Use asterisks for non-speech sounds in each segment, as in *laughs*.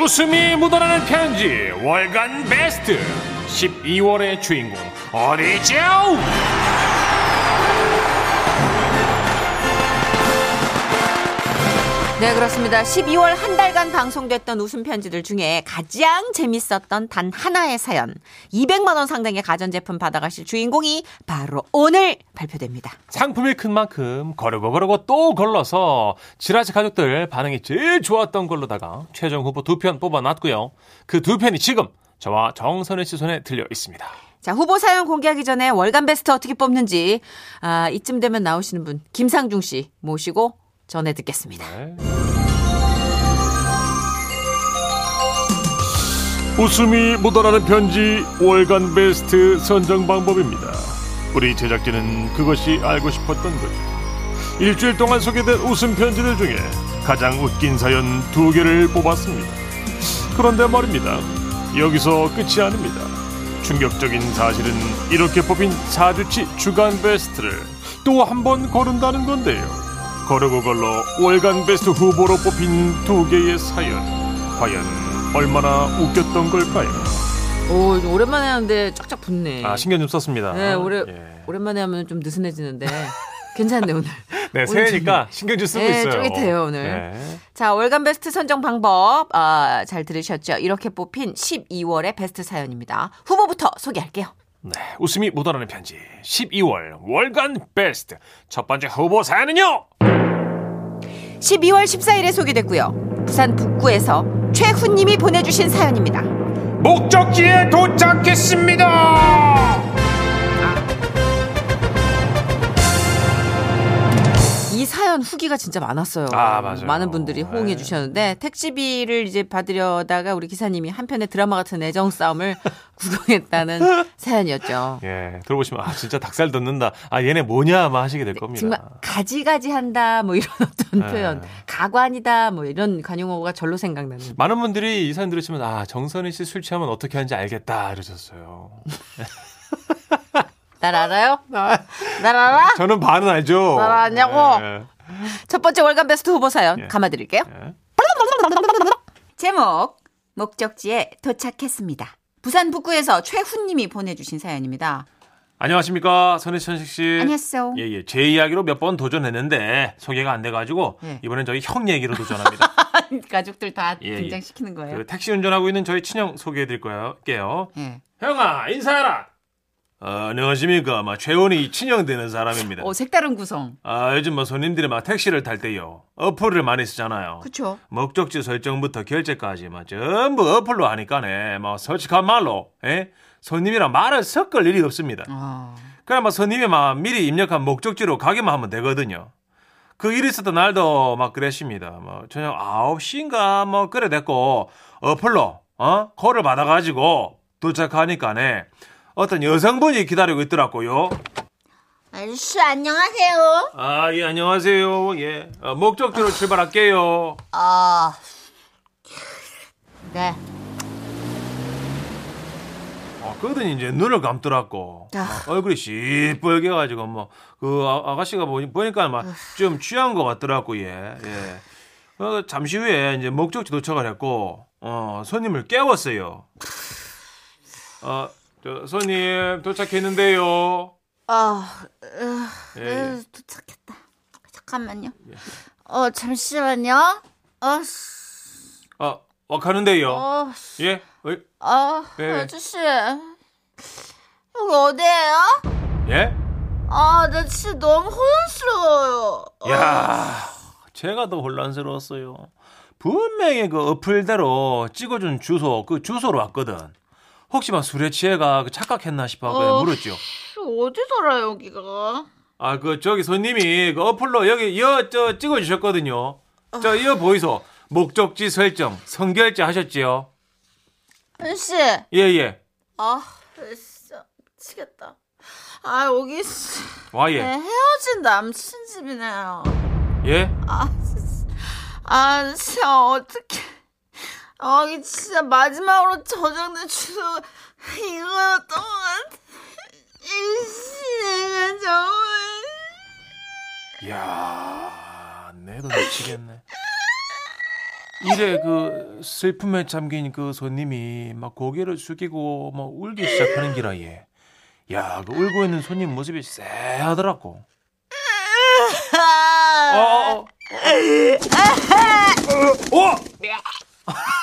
웃음이 묻어나는 편지 월간 베스트 12월의 주인공 어디죠? 네, 그렇습니다. 12월 한 달간 방송됐던 웃음 편지들 중에 가장 재밌었던 단 하나의 사연. 200만 원 상당의 가전제품 받아가실 주인공이 바로 오늘 발표됩니다. 상품이 큰 만큼 거르고 거르고 또 걸러서 지라시 가족들 반응이 제일 좋았던 걸로다가 최종 후보 두 편 뽑아놨고요. 그 두 편이 지금 저와 정선혜 씨 손에 들려 있습니다. 자, 후보 사연 공개하기 전에 월간 베스트 어떻게 뽑는지, 아, 이쯤 되면 나오시는 분, 김상중 씨 모시고 전해 듣겠습니다. 네. 웃음이 묻어나는 편지 월간 베스트 선정 방법입니다. 우리 제작진은 그것이 알고 싶었던 거죠. 일주일 동안 소개된 웃음 편지들 중에 가장 웃긴 사연 두 개를 뽑았습니다. 그런데 말입니다. 여기서 끝이 아닙니다. 충격적인 사실은 이렇게 뽑힌 4주치 주간 베스트를 또 한번 고른다는 건데요. 거르고 걸러 월간 베스트 후보로 뽑힌 두 개의 사연. 과연 얼마나 웃겼던 걸까요? 오, 오랜만에 하는데 쫙쫙 붙네. 아 신경 좀 썼습니다. 네, 오래, 예. 오랜만에 하면 좀 느슨해지는데. 괜찮네, 오늘. *laughs* 네, 새해니까 신경 좀 쓰고 네, 있어요. 쫄깃해요, 오늘. 네. 자, 월간 베스트 선정 방법, 아, 잘 들으셨죠? 이렇게 뽑힌 12월의 베스트 사연입니다. 후보부터 소개할게요. 네, 웃음이 묻어나는 편지 12월 월간 베스트 첫 번째 후보 사연은요. 12월 14일에 소개됐고요. 부산 북구에서 최훈님이 보내주신 사연입니다. 목적지에 도착했습니다. 이 사연 후기가 진짜 많았어요. 아, 맞아요. 많은 분들이 호응해 네. 주셨는데 택시비를 이제 받으려다가 우리 기사님이 한편의 드라마 같은 애정 싸움을 *laughs* 구경했다는 사연이었죠. 예, 들어보시면 아 진짜 닭살 돋는다. 아 얘네 뭐냐 아마 하시게 될 겁니다. 정말 가지가지 한다 뭐 이런 *laughs* 어떤 네. 표현 가관이다 뭐 이런 관용어가 절로 생각나는 많은 분들이 이 사연 들으시면 아 정선희 씨 술 취하면 어떻게 하는지 알겠다 이러셨어요. *laughs* 날 알아요? 날 알아? 저는 반은 알죠. 날 아냐고? 예, 첫 번째 월간 베스트 후보 사연 예. 감아드릴게요 예. 제목 목적지에 도착했습니다 부산 북구에서 최훈님이 보내주신 사연입니다 안녕하십니까 선희천식 씨. 안녕하세요 예, 예. 제 이야기로 몇 번 도전했는데 소개가 안 돼가지고 예. 이번엔 저희 형 얘기로 도전합니다. *laughs* 가족들 다 예, 예. 등장시키는 거예요 그 택시 운전하고 있는 저희 친형 소개해드릴 거예요. 게요. 예. 형아 인사해라. 어, 안녕하십니까. 막 최원이 친형 되는 사람입니다. 어, 색다른 구성 아 요즘 뭐 손님들이 막 택시를 탈 때요 어플을 많이 쓰잖아요. 그쵸 목적지 설정부터 결제까지 막 전부 어플로 하니까네. 뭐 솔직한 말로, 예? 손님이랑 말을 섞을 일이 없습니다. 아, 그냥 막 손님이 막 미리 입력한 목적지로 가기만 하면 되거든요. 그 일이 있었던 날도 막 그랬습니다. 뭐 저녁 9시인가 뭐 그래 됐고 어플로 어? 콜을 받아가지고 도착하니까네 어떤 여성분이 기다리고 있더라고요. 아저씨 안녕하세요. 아, 예, 안녕하세요. 예. 어, 목적지로 출발할게요. 아, 네. 어, 그러더니 이제 눈을 감더라고. 막 얼굴이 시뻘게 가지고 뭐 그 아 가씨가 보니, 보니 까 막 좀 취한 것 같더라고 예. 예. 어, 잠시 후에 이제 목적지 도착을 했고 어, 손님을 깨웠어요. 어, 저 손님 도착했는데요. 아, 예, 예. 으, 도착했다. 잠깐만요. 어, 잠시만요. 어, 씨, 어, 와 가는데요. 어, 씨, 예? 어, 아, 네. 아저씨. 여기 어디예요? 예? 아, 나 진짜 너무 혼란스러워요. 야, 제가 더 혼란스러웠어요. 분명히 그 어플대로 찍어준 주소, 그 주소로 왔거든. 혹시 막 술에 취해가 그 착각했나 싶어 그냥 어. 물었죠. 어디더라, 여기가? 아, 그 저기 손님이 그 어플로 여기 여저 찍어주셨거든요. 저 이어 보이소. 목적지 설정, 선결제 하셨지요? 아저씨. 예, 예. 아, 진짜 미치겠다. 아, 여기 씨, 와, 내 예. 헤어진 남친 집이네요. 예? 아, 진짜. 아, 진짜 어떡해. 아, 이게 진짜 마지막으로 저장된 주소 이거였던 것 같아. 이씨, 내가 정말. 이야, 내도 미치겠네. 이래 그 슬픔에 잠긴 그 손님이 막 고개를 숙이고 막 울기 시작하는 기라 얘. 야, 그 울고 있는 손님 모습이 쎄하더라고. 어, 어, 어. 어! 어!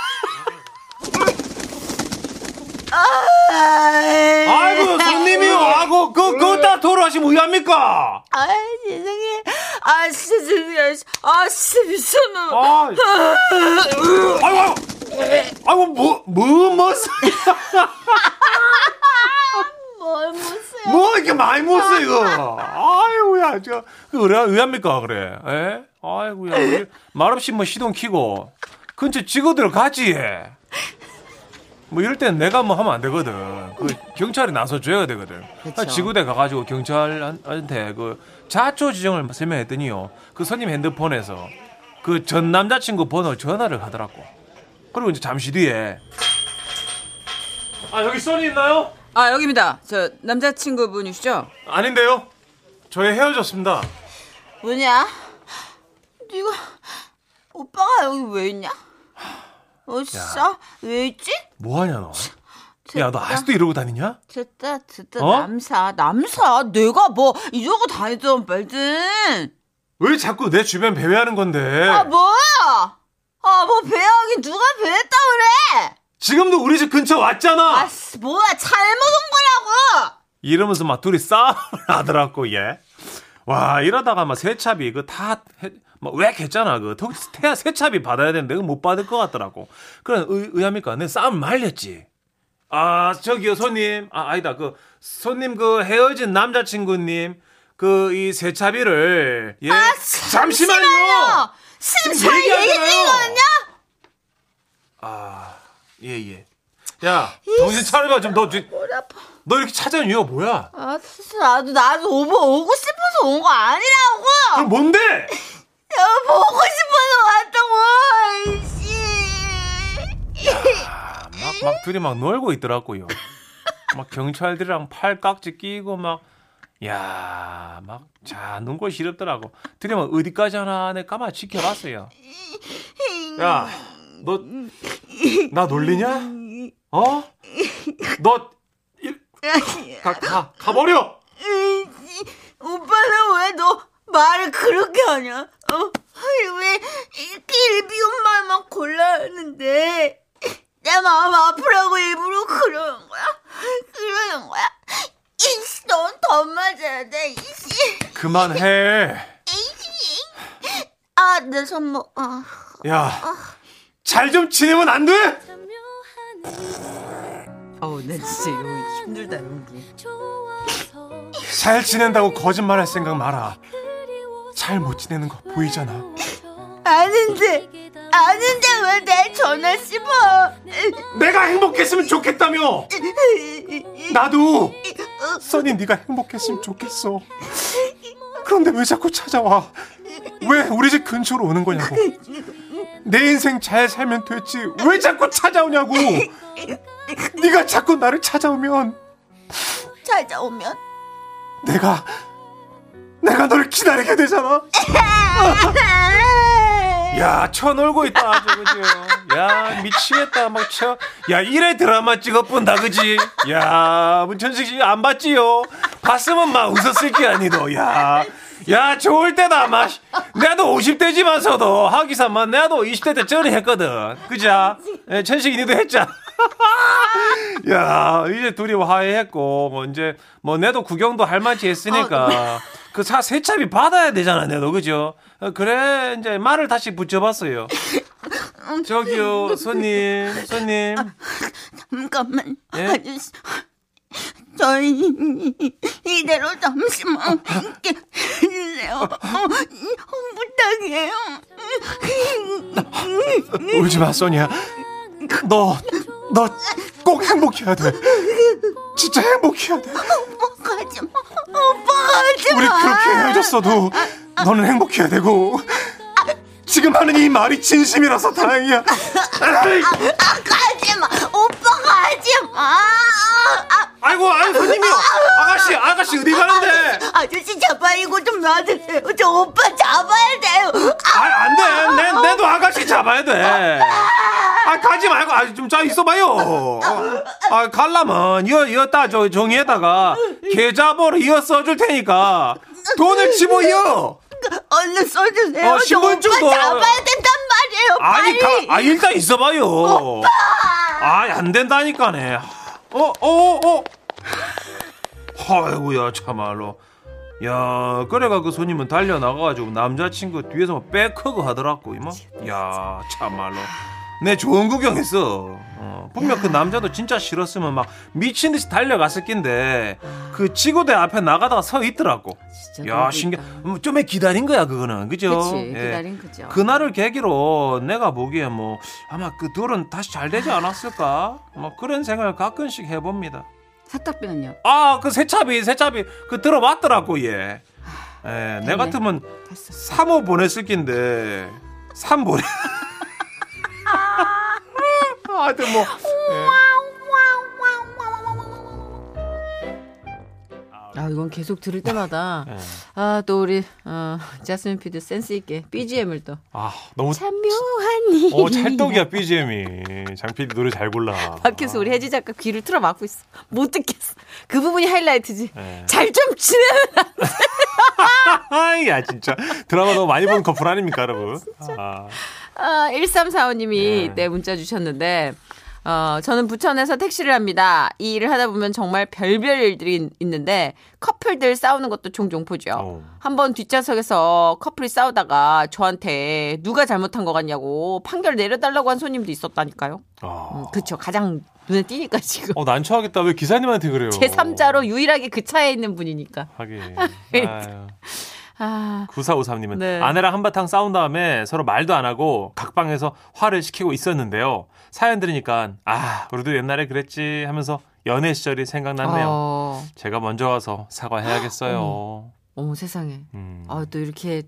아이고 손님이 와고 그 그다 돌아가시면 의합니까? 아 세상에. 아 진짜 죄송해요. 아 진짜 미쳤나 아, 아이고 아이고. 아이고 뭐뭐 뭐, 뭘 못해요? 뭐 이렇게 많이 못써 이거? 아이고야 저 그래 의합니까 그래? 에? 아이고야 *laughs* 말없이 뭐 시동 키고. 근처 직원들 해. 뭐 이럴 땐 내가 뭐 하면 안 되거든. 그 경찰이 나서 줘야 되거든. 그쵸. 지구대 가가지고 경찰한테 그 자초 지정을 설명했더니요. 그 손님 핸드폰에서 그 전 남자친구 번호 전화를 하더라고. 그리고 이제 잠시 뒤에 아 여기 써니 있나요? 아 여기입니다. 저 남자친구 분이시죠? 아닌데요. 저희 헤어졌습니다. 뭐냐 네가 오빠가 여기 왜 있냐 어 진짜 왜 있지 뭐 하냐 너? 야 너 아직도 이러고 다니냐? 됐다 됐다 어? 남사 남사 내가 뭐 이러고 다니던 말든 왜 자꾸 내 주변 배회하는 건데? 아 뭐야 아뭐 배하기 누가 배했다 그래 지금도 우리 집 근처 왔잖아. 아 씨, 뭐야 잘못 온 거라고 이러면서 막 둘이 싸움을 하더라고 얘. 와 이러다가 막 세차비 그다 막왜 했잖아 그 턱- 태아 세차비 받아야 되는데 못 받을 것 같더라고. 그래 의, 의합니까? 내 싸움 말렸지. 아 저기요 손님 아 아니다 그 손님 그 헤어진 남자친구님 그 이 세차비를 예 잠시만요. 지금 지금 잘 얘기. 중이거든요 아 예 예. 야 정신 차려봐 좀너 이렇게 찾아온 이유가 뭐야? 아 나도 나도 오고 싶어서 온 거 아니라고 그럼 뭔데? *laughs* 야 보고 싶어서 왔다고 이씨 아, 막, 막 둘이 막 놀고 있더라고요. 막 경찰들이랑 팔깍지 끼고 막, 야, 막, 자, 눈꼴 시렵더라고. 막 어디까지 하나 내 까마 지켜봤어요. 야, 너, 나 놀리냐? 어? 너, 일, 가, 가, 가버려! 오빠는 왜 너 말을 그렇게 하냐? 어? 왜 이렇게 일비운 말만 골라하는데 내 마음 아프라고 일부러 그러는 거야? 그러는 거야? 이씨, 넌 더 맞아야 돼, 이씨. 그만해. 이씨. 아, 내 손목. 아. 야, 잘좀 지내면 안 돼? 어우 나 진짜 이거 힘들다 연기. 잘 지낸다고 거짓말 할 생각 마라. 잘 못 지내는 거 보이잖아. 아는데, 아는데 왜 내 전화 씹어? 내가 행복했으면 좋겠다며. 나도 써니 네가 행복했으면 좋겠어. 그런데 왜 자꾸 찾아와? 왜 우리 집 근처로 오는 거냐고. 내 인생 잘 살면 됐지. 왜 자꾸 찾아오냐고. 네가 자꾸 나를 찾아오면 찾아오면? 내가 내가 널 기다리게 되잖아. *laughs* 야, 쳐 놀고 있다, 아주, 그죠? 야, 미치겠다, 막 쳐. 야, 이래 드라마 찍어본다, 그지? 야, 문천식 씨 안 봤지요? 봤으면 막 웃었을 게 아니도, 야. 야, 좋을 때다, 막. 나도 50대지만서도, 하기사만, 나도 20대 때 전에 했거든. 그자? 예, 천식이 니도 했잖아. *laughs* 야, 이제 둘이 화해했고, 뭐, 이제, 뭐, 내도 구경도 할 만치 했으니까, *laughs* 그차 세차비 받아야 되잖아, 내도, 그죠? 어, 그래, 이제 말을 다시 붙여봤어요. 저기요, 손님, 손님. 잠깐만. 예? 아저씨. 저희 이대로 잠시만 있게 해주세요. 어, 부탁해요. 울지 마, 소니야. 너, 너 꼭 행복해야 돼. 진짜 행복해야 돼. 오빠 가지 마. 오빠 가지 마. 우리 그렇게 헤어졌어도 너는 행복해야 되고. 지금 하는 이 말이 진심이라서 다행이야. 아, 가지 마. 오빠 가지 마. 아, 아이고, 아이 손님이요. 아가씨, 아가씨 어디 가는데? 아저씨 제발 이거 좀 놔주세요. 저 오빠 잡아야 돼요. 아 안 돼 내 내도 아가씨 잡아야 돼. 아 가지 말고 아 좀 자 있어봐요. 어, 아 갈라면 이어 이었다 저 종이에다가 계좌번호 이어 써줄 테니까 돈을 집어이어. 얼른 써주세요. 어, 저 신분증도- 오빠 잡아야 된단 말이에요. 아니 빨리. 가, 아 일단 있어봐요. 아안 된다니까네. 어어 어, 어. 아이고야 참말로. 야 그래가 그 손님은 달려 나가가지고 남자친구 뒤에서 막 백허그 하더라고 이모. 야 참말로. 내 좋은 구경했어. 어, 분명 그 남자도 진짜 싫었으면 막 미친 듯이 달려갔을 낀데 그 지구대 앞에 나가다가 서 있더라고. 야. 있다. 음, 좀에 기다린 거야 그거는 그죠? 그치, 예. 기다린 거죠. 그날을 계기로 내가 보기에 뭐 아마 그 둘은 다시 잘 되지 않았을까? 뭐 그런 생각을 가끔씩 해봅니다. 세탁비는요? 아 그 세차비 세차비 그 들어봤더라고 얘. 예, 내 같으면 됐어. 3호 보냈을 낀데 3 보내. 하여튼 뭐 아 이건 계속 들을 때마다 예. 아또 우리 어, 자스민 피드 센스 있게 BGM을 또 아 너무 참 묘한 일. 어 찰떡이야 BGM이 장PD 노래 잘 골라. 밖에서 우리 혜지 작가 귀를 틀어 막고 있어. 못 듣겠어. 그 부분이 하이라이트지. 네. 잘좀 지내. 아야 *laughs* 진짜 드라마 너무 많이 본 커플 아닙니까 여러분? 아. 아, 1345님이 네. 이때 문자 주셨는데, 어, 저는 부천에서 택시를 합니다. 이 일을 하다 보면 정말 별별 일들이 있- 있는데, 커플들 싸우는 것도 종종 보죠. 어. 한번 뒷좌석에서 커플이 싸우다가 저한테 누가 잘못한 것 같냐고 판결 내려달라고 한 손님도 있었다니까요. 아. 음, 그쵸. 가장 눈에 띄니까 지금. 어 난처하겠다 왜 기사님한테 그래요? 제3자로 유일하게 그 차에 있는 분이니까. 하긴. *laughs* 아, 9453님은 네. 아내랑 한바탕 싸운 다음에 서로 말도 안 하고 각방에서 화를 시키고 있었는데요. 사연 들으니까 아 우리도 옛날에 그랬지 하면서 연애 시절이 생각났네요. 어, 제가 먼저 와서 사과해야겠어요. 어머 세상에. 음. 아, 또 이렇게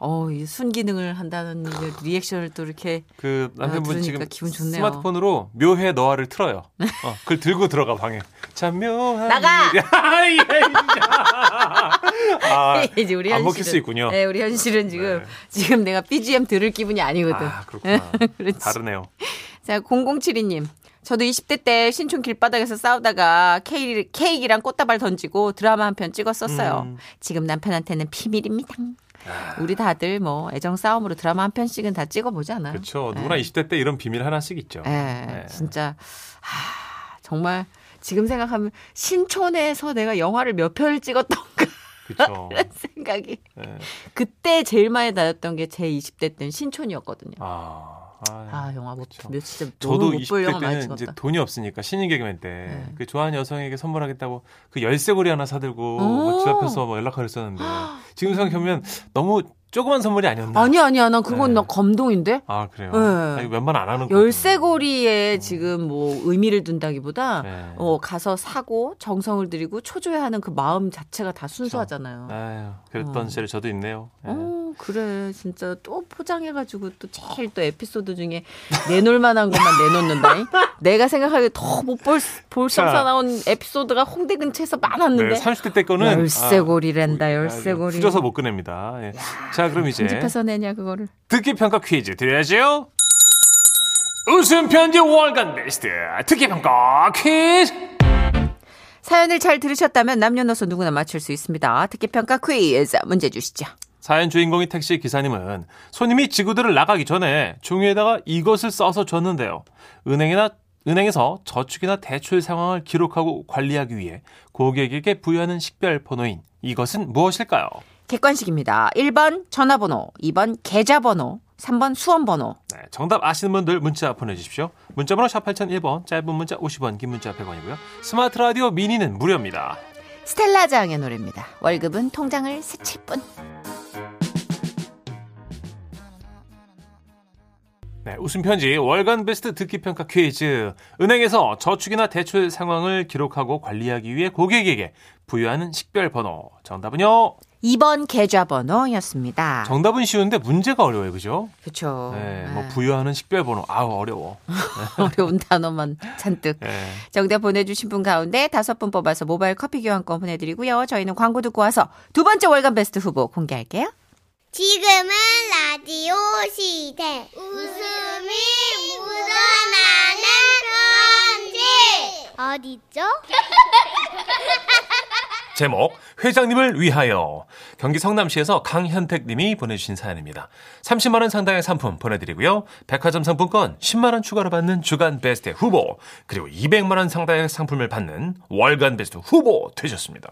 어, 이 순기능을 한다는 리액션을 또 이렇게 그 남편분 들으니까 지금 기분 좋네요. 스마트폰으로 묘해 너와를 틀어요. 어, 그걸 들고 들어가 방에. 참 묘한 나가! *laughs* 아, 예, *laughs* 아, 이제 우리 안 현실은 먹힐 수 있군요. 네, 우리 현실은 지금 네. 지금 내가 BGM 들을 기분이 아니거든. 아, 그렇구나. *laughs* 그렇지. 다르네요. 자, 0072님. 저도 20대 때 신촌 길바닥에서 싸우다가 케이크, 케이크랑 꽃다발 던지고 드라마 한 편 찍었었어요. 음. 지금 남편한테는 비밀입니다. 아. 우리 다들 뭐 애정 싸움으로 드라마 한 편씩은 다 찍어보잖아요. 그렇죠. 누구나 20대 때 이런 비밀 하나씩 있죠. 예, 네. 진짜 하, 정말 지금 생각하면 신촌에서 내가 영화를 몇 편을 찍었던가 그렇죠. *laughs* 생각이 네. 그때 제일 많이 다녔던 게 제 20대 때는 신촌이었거든요. 아, 아, 아 영화 못, 그쵸. 몇 진짜 저도 너무 못볼 20대 영화 때는 이제. 돈이 없으니까 신인 개그맨 때 네. 그 좋아하는 여성에게 선물하겠다고 그 열쇠고리 하나 사들고 뭐 집 앞에서 뭐 연락하고 있었는데 지금 생각해보면 너무 조그만 선물이 아니었나? 아니 아니야 난 그건 네. 나 감동인데 아 그래요. 네. 아, 이거 웬만 안 하는 거. 열쇠고리에 지금 뭐 의미를 둔다기보다 네. 어 가서 사고 정성을 들이고 초조해하는 그 마음 자체가 다 순수하잖아요. 아유, 그랬던 어. 시절에 저도 있네요. 예. 어, 그래. 진짜 또 포장해가지고 또 제일 또 에피소드 중에 내놓을 만한 것만 내놓는다. 내가 생각하기에 더 못 볼, 볼 자. 성사 나온 에피소드가 홍대 근처에서 많았는데. 네, 30대 때 거는 열쇠고리랜다, 아, 열쇠고리. 후져서 못 꺼냅니다. 예. 자, 그럼 이제 편집해서 내냐, 그거를. 듣기 평가 퀴즈 드려야죠. 웃음 편지 월간 베스트 듣기 평가 퀴즈. 사연을 잘 들으셨다면 남녀노소 누구나 맞출 수 있습니다. 특기 평가 퀴즈 문제 주시죠. 사연 주인공이 택시 기사님은 손님이 지구대를 나가기 전에 종이에다가 이것을 써서 줬는데요. 은행이나 은행에서 저축이나 대출 상황을 기록하고 관리하기 위해 고객에게 부여하는 식별 번호인 이것은 무엇일까요? 객관식입니다. 1번 전화번호, 2번 계좌번호, 3번 수험번호. 네, 정답 아시는 분들 문자 보내주십시오. 문자번호 샵 8001번, 짧은 문자 50원, 긴 문자 100원이고요. 스마트 라디오 미니는 무료입니다. 스텔라 장의 노래입니다. 월급은 통장을 스칠 뿐. 네, 웃음 편지 월간 베스트 듣기 평가 퀴즈. 은행에서 저축이나 대출 상황을 기록하고 관리하기 위해 고객에게 부여하는 식별 번호. 정답은요. 2번 계좌 번호였습니다. 정답은 쉬운데 문제가 어려워요, 그죠? 그렇죠. 네, 뭐 부여하는 식별 번호, 아우 어려워. *laughs* 어려운 단어만 잔뜩. 네. 정답 보내 주신 분 가운데 다섯 분 뽑아서 모바일 커피 교환권 보내 드리고요. 저희는 광고 듣고 와서 두 번째 월간 베스트 후보 공개할게요. 지금은 라디오 시대. 웃음이 묻어나는 편지. 어디죠? *laughs* 제목 회장님을 위하여 경기 성남시에서 강현택 님이 보내주신 사연입니다. 30만 원 상당의 상품 보내드리고요. 백화점 상품권 10만 원 추가로 받는 주간 베스트 후보 그리고 200만 원 상당의 상품을 받는 월간 베스트 후보 되셨습니다.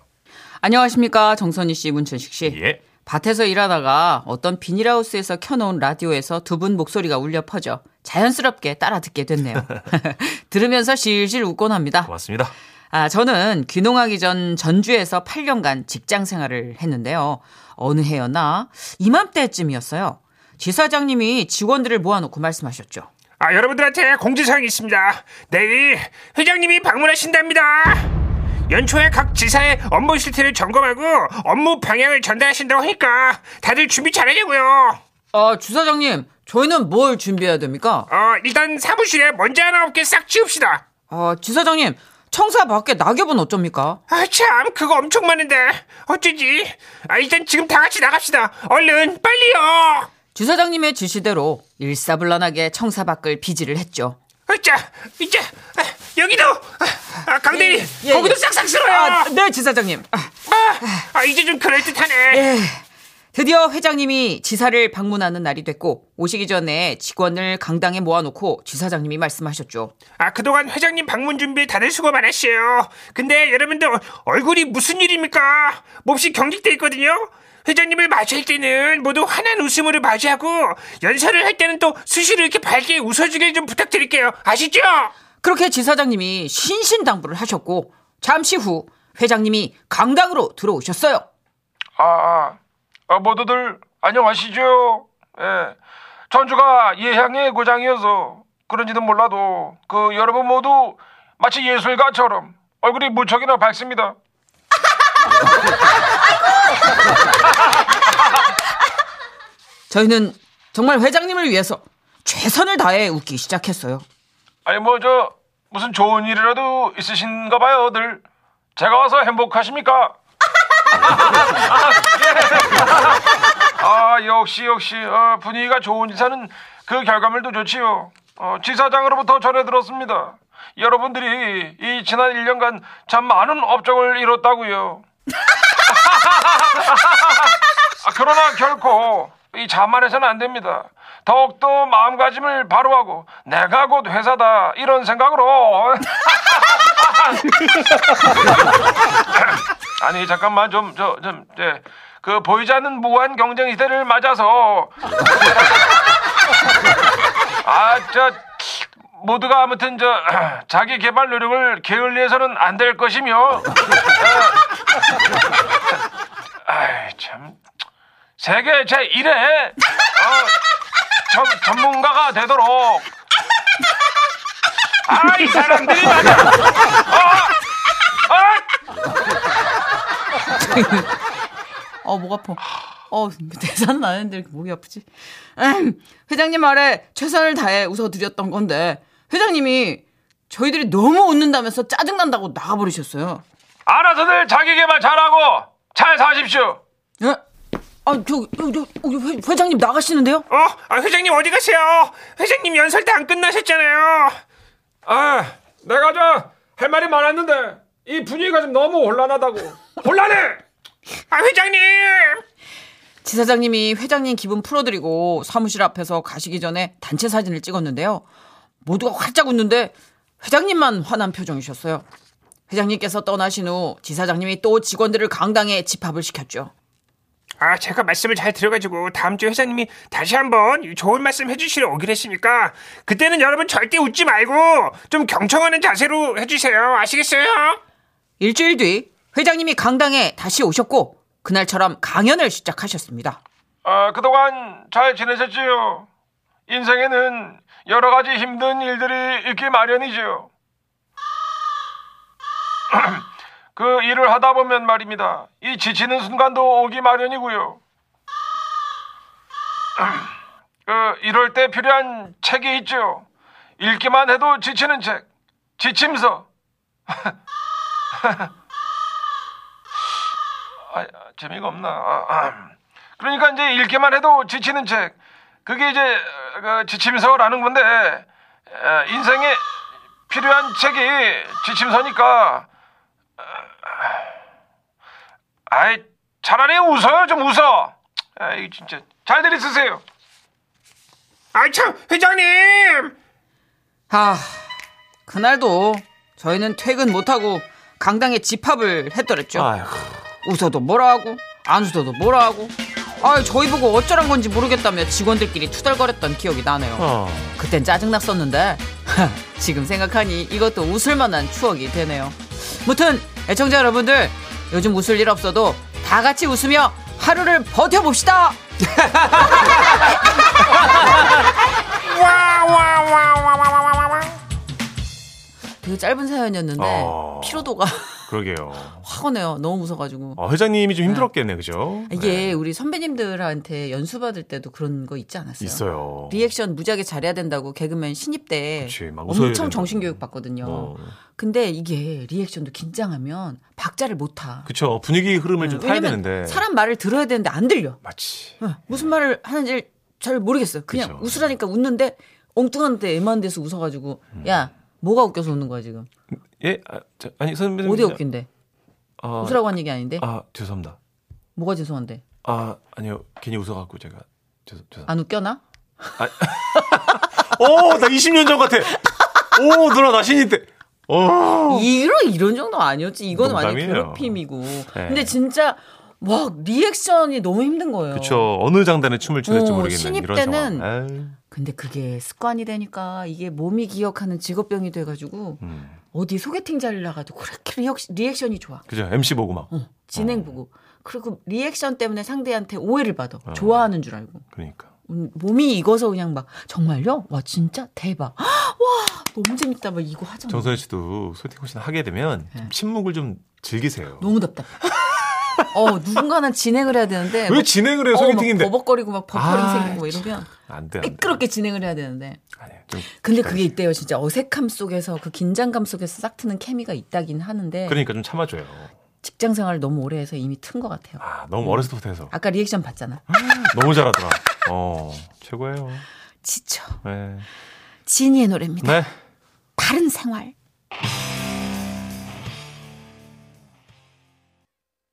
안녕하십니까 정선희 씨, 문천식 씨. 예. 밭에서 일하다가 어떤 비닐하우스에서 켜놓은 라디오에서 두 분 목소리가 울려 퍼져 자연스럽게 따라 듣게 됐네요. *laughs* 들으면서 실실 웃곤 합니다. 고맙습니다. 아, 저는 귀농하기 전 전주에서 8년간 직장 생활을 했는데요. 어느 해였나? 이맘때쯤이었어요. 지사장님이 직원들을 모아놓고 말씀하셨죠. 아, 여러분들한테 공지사항이 있습니다. 내일 회장님이 방문하신답니다. 연초에 각 지사의 업무 실태를 점검하고 업무 방향을 전달하신다고 하니까 다들 준비 잘하려고요. 아, 주사장님, 저희는 뭘 준비해야 됩니까? 어, 일단 사무실에 먼지 하나 없게 싹 치웁시다. 아, 지사장님, 청사 밖에 낙엽은 어쩝니까? 아, 참, 그거 엄청 많은데. 어쩌지? 아, 일단 지금 다 같이 나갑시다. 얼른, 빨리요! 주사장님의 지시대로 일사불란하게 청사 밖을 비지를 했죠. 자, 이제, 아, 여기도! 아, 아, 강대리, 예, 거기도 예. 싹싹 쓸어요! 아, 네, 지사장님. 아, 아, 아, 이제 좀 그럴 듯하네. 예. 드디어 회장님이 지사를 방문하는 날이 됐고 오시기 전에 직원을 강당에 모아놓고 지사장님이 말씀하셨죠. 아, 그동안 회장님 방문 준비 다들 수고 많으시에요. 근데 여러분들 얼굴이 무슨 일입니까? 몹시 경직돼 있거든요. 회장님을 맞이할 때는 모두 환한 웃음으로 맞이하고 연설을 할 때는 또 수시로 이렇게 밝게 웃어주길 좀 부탁드릴게요. 아시죠? 그렇게 지사장님이 신신당부를 하셨고 잠시 후 회장님이 강당으로 들어오셨어요. 아, 아, 아, 모두들 안녕하시죠? 예. 전주가 예향의 고장이어서 그런지는 몰라도 그 여러분 모두 마치 예술가처럼 얼굴이 무척이나 밝습니다. *laughs* *laughs* 저희는 정말 회장님을 위해서 최선을 다해 웃기 시작했어요. 아니 뭐 저 무슨 좋은 일이라도 있으신가 봐요들. 제가 와서 행복하십니까? *laughs* 아 역시 역시 어, 분위기가 좋은 지사는 그 결과물도 좋지요. 어, 지사장으로부터 전해 들었습니다. 여러분들이 이 지난 1년간 참 많은 업적을 이뤘다고요. *laughs* 아, 그러나 결코 이 자만해서는 안 됩니다. 더욱더 마음가짐을 바로하고 내가 곧 회사다 이런 생각으로. *laughs* 아니 잠깐만 좀 저 좀그 보이지 않는 무한 경쟁 시대를 맞아서. *laughs* 아 저 모두가 아무튼 저 *clears throat* 자기 개발 노력을 게을리해서는 안 될 것이며. *laughs* 아이 참 세계 제 1회 어, 전, 전문가가 되도록 아 이 사람들이 맞아 어, 어, 어, 목 아파. 어, 대사는 나는데 이렇게 목이 아프지? 음, 회장님 말에 최선을 다해 웃어드렸던 건데, 회장님이 저희들이 너무 웃는다면서 짜증난다고 나가버리셨어요. 알아서들 자기 개발 잘하고 잘 사십시오 예? 아, 저, 저, 저, 회, 회장님 나가시는데요? 어? 아, 회장님 어디 가세요? 회장님 연설 때 안 끝나셨잖아요. 아 내가 저 할 말이 많았는데 이 분위기가 좀 너무 혼란하다고 혼란해 아, 회장님! 지사장님이 회장님 기분 풀어드리고 사무실 앞에서 가시기 전에 단체 사진을 찍었는데요. 모두가 활짝 웃는데 회장님만 화난 표정이셨어요. 회장님께서 떠나신 후 지사장님이 또 직원들을 강당에 집합을 시켰죠. 아, 제가 말씀을 잘 들어가지고 다음 주에 회장님이 다시 한번 좋은 말씀 해주시러 오기로 했으니까 그때는 여러분 절대 웃지 말고 좀 경청하는 자세로 해주세요. 아시겠어요? 일주일 뒤 회장님이 강당에 다시 오셨고 그날처럼 강연을 시작하셨습니다. 아, 그동안 잘 지내셨지요? 인생에는 여러 가지 힘든 일들이 있기 마련이지요. *clears throat* 그 일을 하다 보면 말입니다. 이 지치는 순간도 오기 마련이고요. 그 이럴 때 필요한 책이 있죠. 읽기만 해도 지치는 책. 지침서. 아, 재미가 없나. 아, 아. 그러니까 이제 읽기만 해도 지치는 책. 그게 이제 그 지침서라는 건데 에, 인생에 필요한 책이 지침서니까 아이 차라리 웃어요 좀 웃어 아이 진짜 잘들 있으세요 아이 참 회장님 아, 그날도 저희는 퇴근 못하고 강당에 집합을 했더랬죠. 아이고. 웃어도 뭐라 하고, 안 웃어도 뭐라 하고. 아, 저희 보고 어쩌란 건지 모르겠다며 직원들끼리 투덜거렸던 기억이 나네요. 어. 그땐 짜증났었는데, *laughs* 지금 생각하니 이것도 웃을 만한 추억이 되네요. 무튼, 애청자 여러분들, 요즘 웃을 일 없어도 다 같이 웃으며 하루를 버텨봅시다! *laughs* 되게 짧은 사연이었는데, 어. 피로도가 그러게요. 확 오네요. 너무 웃어가지고. 어, 회장님이 좀 힘들었겠네, 그죠? 이게 네. 우리 선배님들한테 연수 받을 때도 그런 거 있지 않았어요? 있어요. 리액션 무지하게 잘해야 된다고 개그맨 신입 때 그치, 엄청 된다고. 정신 교육 받거든요. 어. 근데 이게 리액션도 긴장하면 박자를 못 타. 그쵸. 분위기 흐름을 좀 타야 네, 되는데. 사람 말을 들어야 되는데 안 들려. 마치. 어, 무슨 말을 하는지 잘 모르겠어요. 그냥 그쵸. 웃으라니까 웃는데 엉뚱한데 애만 데서 웃어가지고 음. 야 뭐가 웃겨서 웃는 거야 지금? 예? 아, 저, 아니, 선배님. 어디 웃긴데? 어, 웃으라고 한 얘기 아닌데? 아, 죄송합니다. 뭐가 죄송한데? 아, 아니요. 괜히 웃어갖고 제가. 죄송, 죄송. 안 웃겨나? *laughs* 오, 나 20년 전 같아. 오, 누나 나 신입 때. 오. 이런 이런 정도 아니었지. 이거는 완전. 괴롭힘이고. 네. 근데 진짜 와 reaction이 너무 힘든 거예요. 그쵸. 어느 장단에 춤을 어, 모르겠는 신입 이런 때는 상황. 근데 그게 습관이 되니까 이게 몸이 기억하는 직업병이 돼가지고 음. 어디 소개팅 자리를 나가도 그렇게 reac, reaction 이 좋아. 그죠. MC 보고 막. 어, 진행 보고. 그리고 리액션 때문에 상대한테 오해를 받아. 좋아하는 줄 알고. 그러니까. 음, 몸이 익어서 그냥 막 정말요? 와 진짜 대박. *gasps* 와 너무 재밌다. 막 이거 하잖아. 정선 씨도 소개팅 코스 하게 되면 좀 침묵을 좀 즐기세요. 네. 너무 답답해. 어 누군가는 진행을 해야 되는데 왜 진행을 해 어, 소개팅인데? 막 버벅거리고 막 버퍼링 아, 생기고 막 이러면 안 돼. 안 돼. 매끄럽게 진행을 해야 되는데. 아니, 좀 근데 그게 있대요. 진짜 어색함 속에서 그 긴장감 속에서 싹 트는 케미가 있다긴 하는데 그러니까 좀 참아줘요. 직장 생활 너무 오래 해서 이미 튼 것 같아요. 아, 너무 어렸을 때부터 해서. 아까 리액션 봤잖아. 너무 잘하더라. 어, 최고예요. 지쳐. 네. 지니의 노래입니다. 네. 다른 생활.